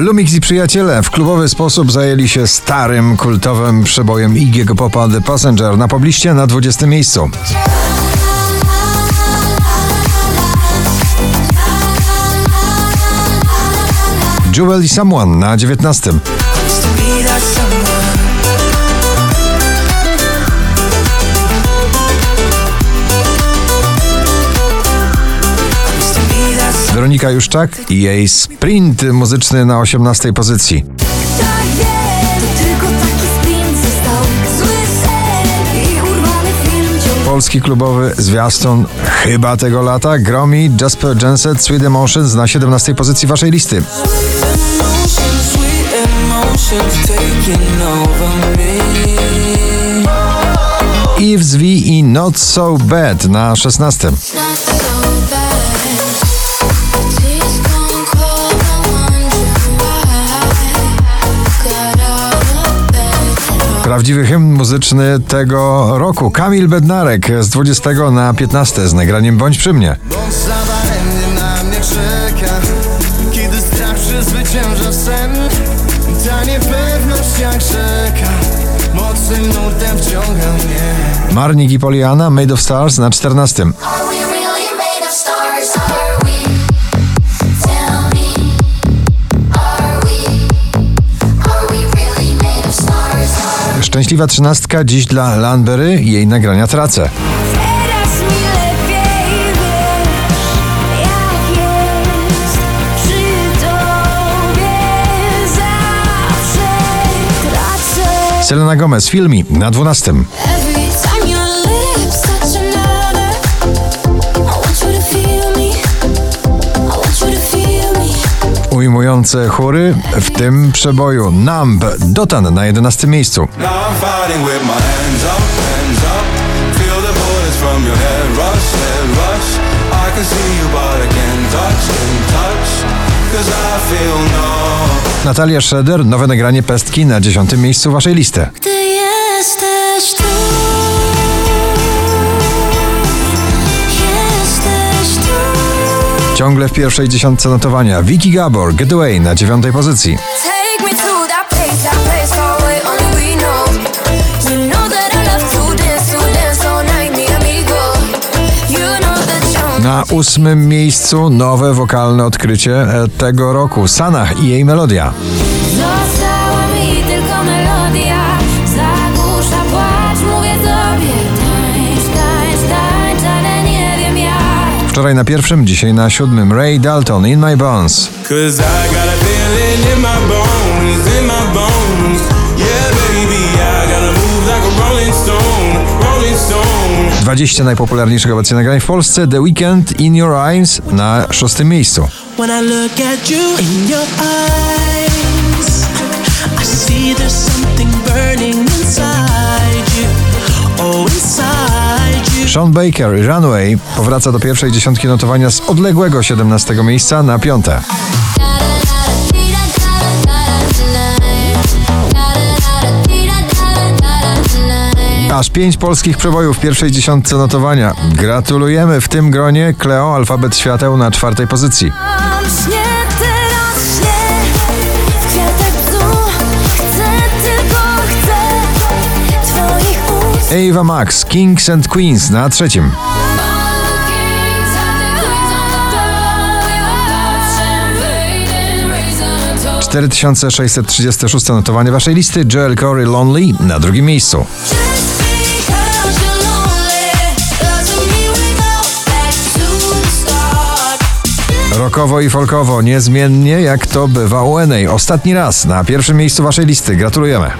Lumix i przyjaciele w klubowy sposób zajęli się starym, kultowym przebojem Iggy'ego Popa The Passenger na pobliście na 20 miejscu. Jewel i Someone na 19. Weronika Juszczak i jej sprint muzyczny na 18 pozycji. Tak Polski klubowy zwiastun chyba tego lata Gromi Jasper Jenset Sweet Emotions na 17 pozycji waszej listy. Eves V i Not So Bad na 16. Prawdziwy hymn muzyczny tego roku. Kamil Bednarek z 20 na 15 z nagraniem Bądź przy mnie. Bądź za daremnie na mnie czeka Kiedy strach przezwycięża sen Ta niepewność jak rzeka Mocnym nurtem wciąga mnie Marnik i Poliana Made of Stars na 14. Szczęśliwa trzynastka dziś dla Lanbery i jej nagrania tracę. Selena Gomez, Filmi na 12. Ujmujące chóry w tym przeboju. Numb, Dotan na 11 miejscu. Natalia Schroeder, nowe nagranie Pestki na 10 miejscu waszej listy. Ciągle w pierwszej dziesiątce notowania. Vicky Gabor, Getaway na 9 pozycji. Na ósmym miejscu nowe wokalne odkrycie e, tego roku. Sanach i jej melodia. Wczoraj na pierwszym, dzisiaj na siódmym Ray Dalton, In My Bones. Cause I got a feeling in my bones, in my bones Yeah baby, I gotta move like a rolling stone, rolling stone 20 najpopularniejszych obecnie nagrań w Polsce The Weekend, In Your Eyes na szóstym miejscu. When Sean Baker i Runway powraca do pierwszej dziesiątki notowania z odległego 17 miejsca na piąte. Aż pięć polskich przebojów w pierwszej dziesiątce notowania. Gratulujemy w tym gronie Cleo Alfabet Świateł na czwartej pozycji. Ava Max, Kings and Queens na trzecim. 4636 notowanie waszej listy Joel Corey Lonely na drugim miejscu. Rokowo i folkowo, niezmiennie jak to bywa u Enej. Ostatni raz na pierwszym miejscu waszej listy. Gratulujemy.